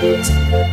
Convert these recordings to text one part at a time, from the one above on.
啊。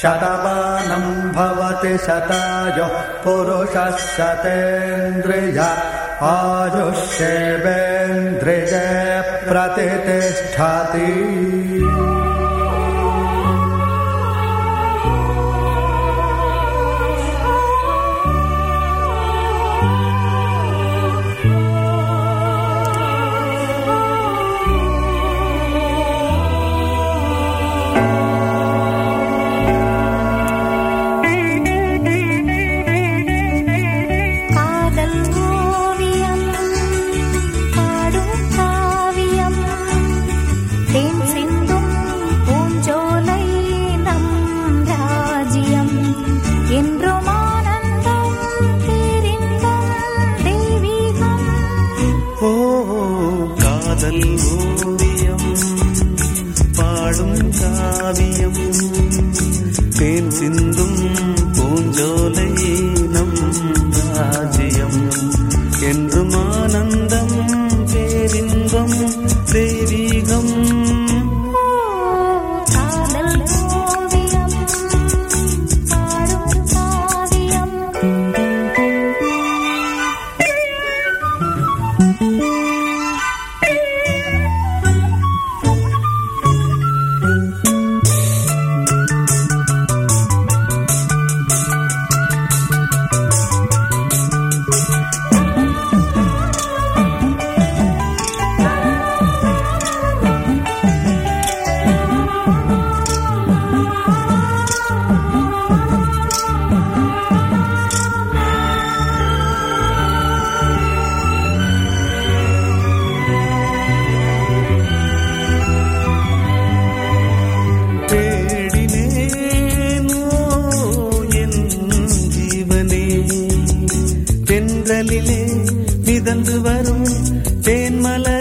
शतमानं भवति शतायुः पुरुषः शतेन्द्रिय आयुष्येवेन्द्रिये प्रतितिष्ठति மிதந்து வரும் தேன்மலர்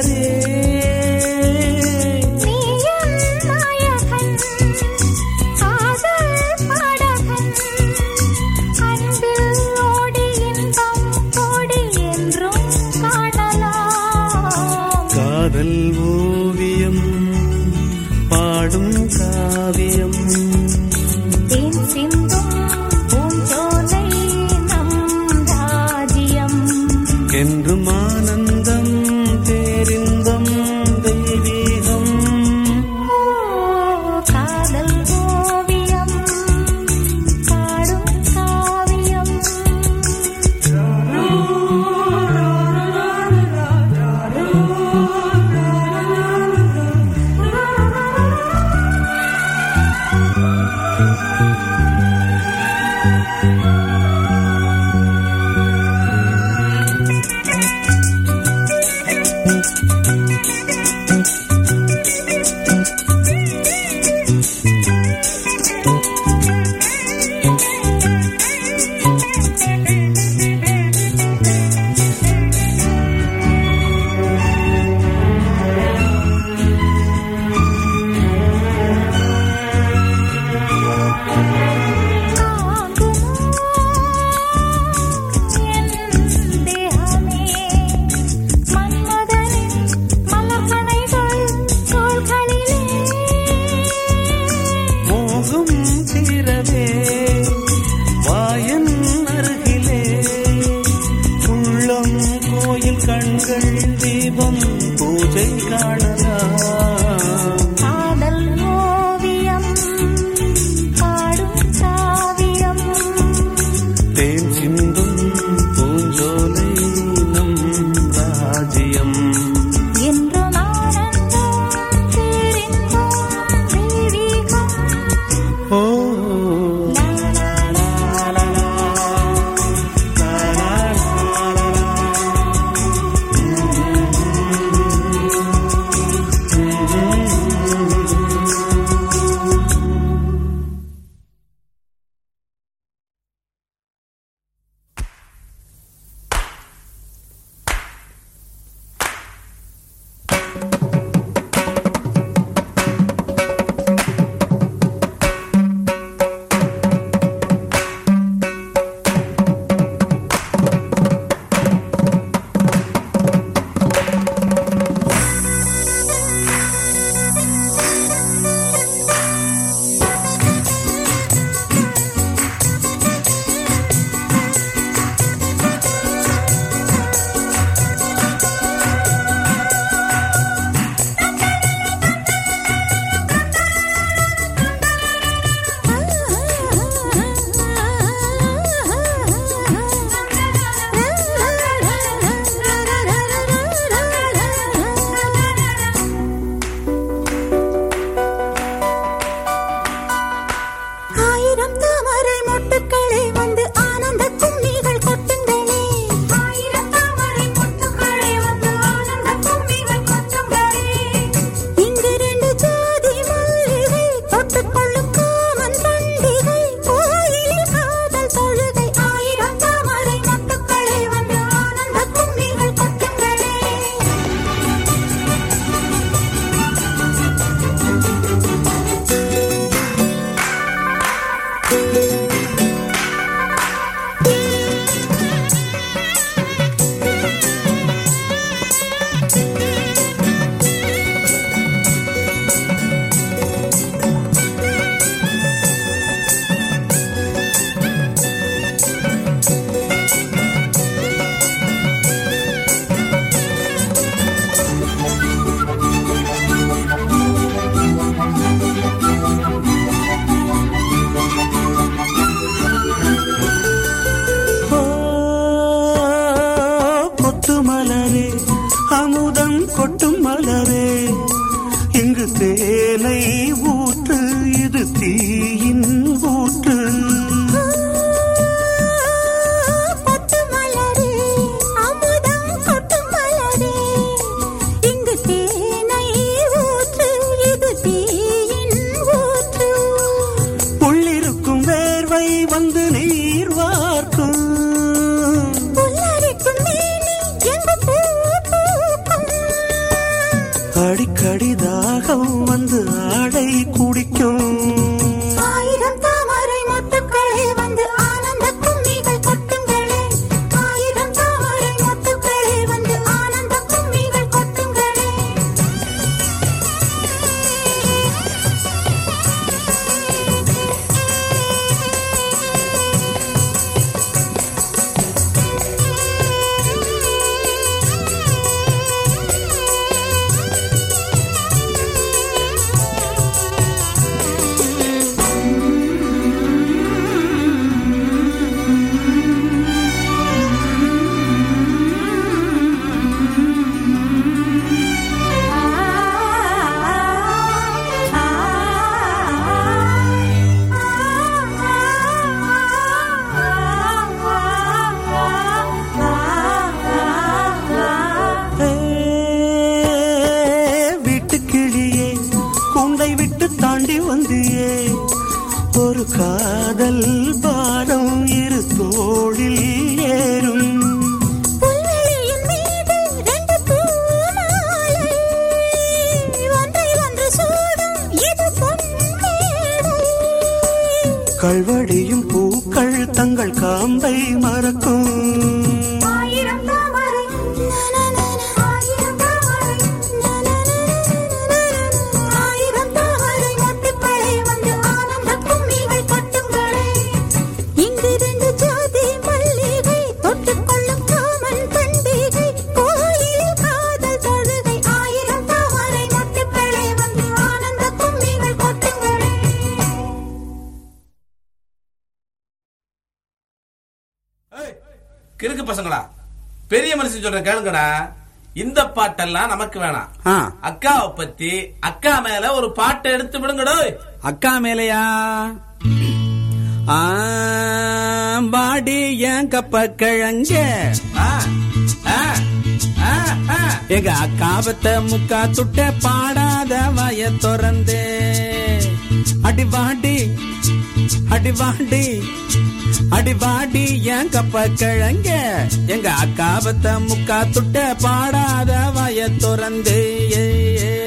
பசங்களா? பெரிய மனுஷன் சொல்ற கேளுங்கடா. இந்த பாட்டெல்லாம் நமக்கு வேணாம். அக்காவை பத்தி அக்கா மேல ஒரு பாட்டை எடுத்து விடுங்கடோ. அக்கா மேலையா? பாடி என் கப்ப கிழஞ்ச எங்க அக்காவத்த முக்கா துட்ட பாடாத வய திறந்தே. அடி வாடி அடி வாடி. அடி வாடி என் கப்ப கிழங்க எங்க அக்காபத்த முக்கா துட்ட பாடாத வய திறந்தே ஏய்,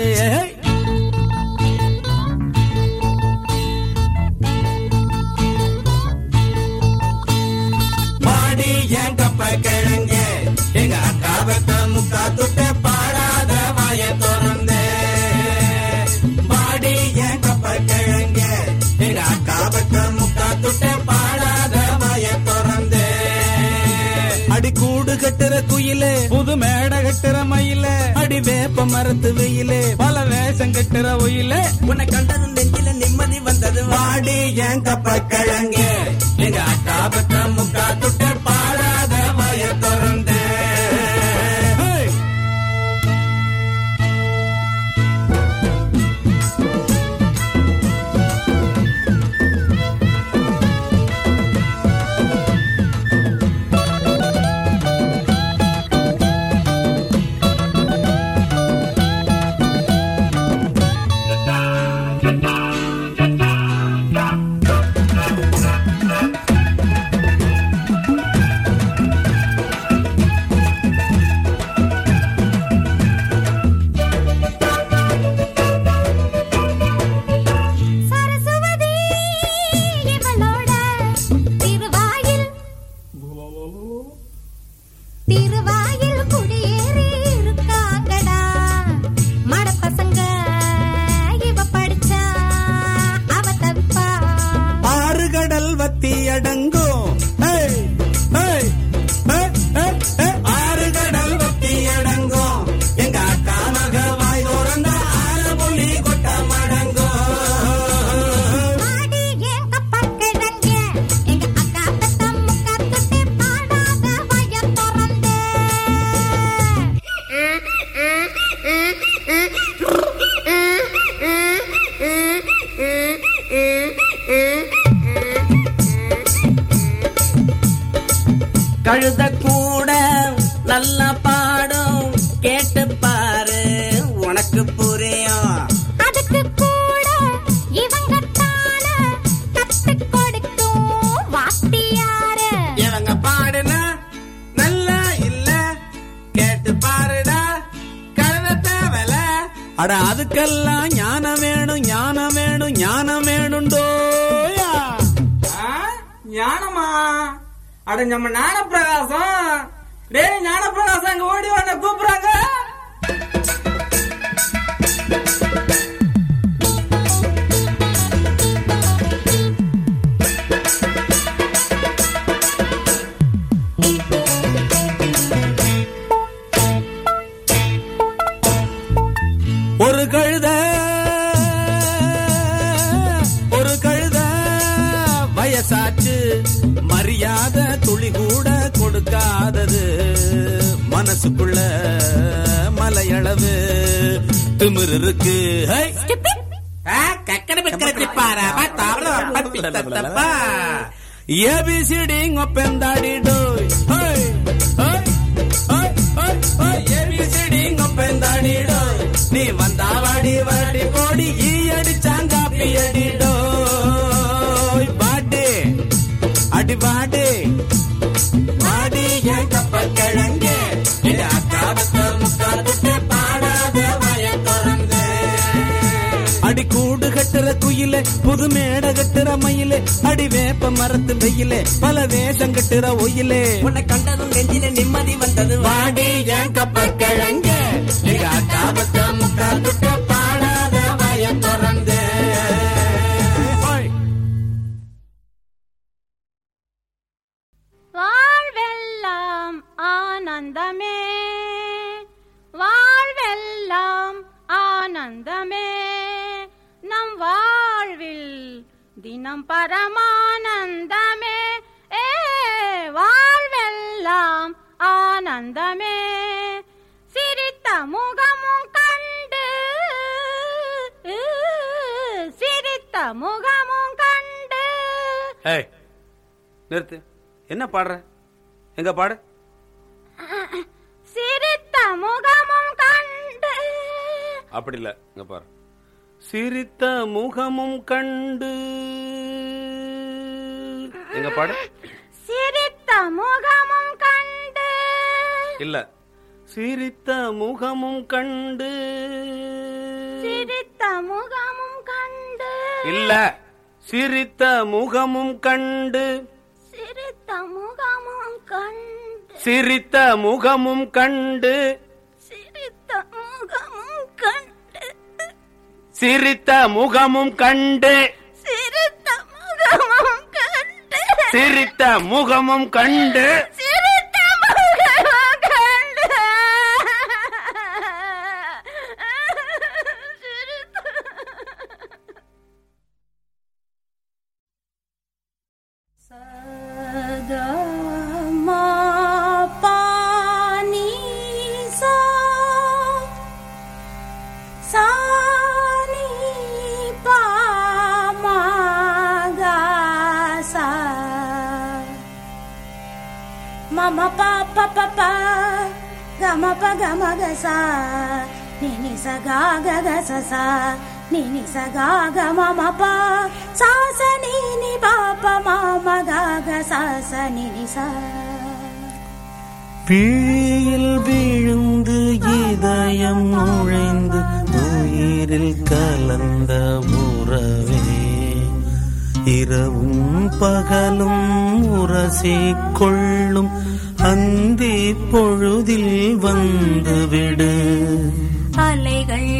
வாரத்து வெயிலே பல வேஷம் கட்டுற ஒயிலே உன்னை கண்டது நெஞ்சில நிம்மதி வந்தது. வாடி என் கப்ப கிழங்க எங்க அக்கா பத்த முக்கா துட்ட பாடாத அட ஞானம் வேணும் ஞானம் வேணும் ஞானம் வேணுண்டோயா ஞானமா அட நம்ம ஞான பிரகாசம் டேய் ஞான பிரகாசம் அங்க ஓடி வந்து கூப்பிடுறாங்க திமிர் இருக்கு. கக்கனை வைக்கிறது பாராபா தாவரம் ஏபிசிடிங்க புது மேட கட்டுற மயில அடி வேப்ப மரத்து வெயில பல வேஷம் கட்டுற ஒயிலே. உன்னை கண்டதும் நெஞ்சில நிம்மதி வந்தது. வாடி என் கப்ப கிழங்க பரமானந்தமே. ஏ வாழ்வெல்லாம் ஆனந்தமே. சிரித்த முகமும் கண்டு சிரித்த முகமும் கண்டு. ஏய் நிறுத்து. என்ன பாடுற? எங்க பாடு? சிரித்த முகமும் கண்டு. அப்படி இல்ல. இங்க பாரு. சிரித்த முகமும் கண்டு. எங்க பாடு? சிரித்த முகமும் கண்டு. இல்ல. சிரித்த முகமும் கண்டு. சிரித்த முகமும் கண்டு. இல்ல. சிரித்த முகமும் கண்டு. சிரித்த முகமும் கண்டு. சிரித்த முகமும் கண்டு. சிரித்த முகமும் கண்டு சிரித்த முகமும் கண்டு சிரித்த முகமும் கண்டு பப்பா கமப கமகசா நினி சகா ககசசா நினி சகா கமமபா சாச நினி பாப மாமகாக சாச நினி சா பிழையில் விழுந்து இதயம் நுழைந்து உயிரில் கலந்த உறவே இரவும் பகலும் உரசி கொள்ளும் அந்தி பொழுதில் வந்துவிடு அலைகள்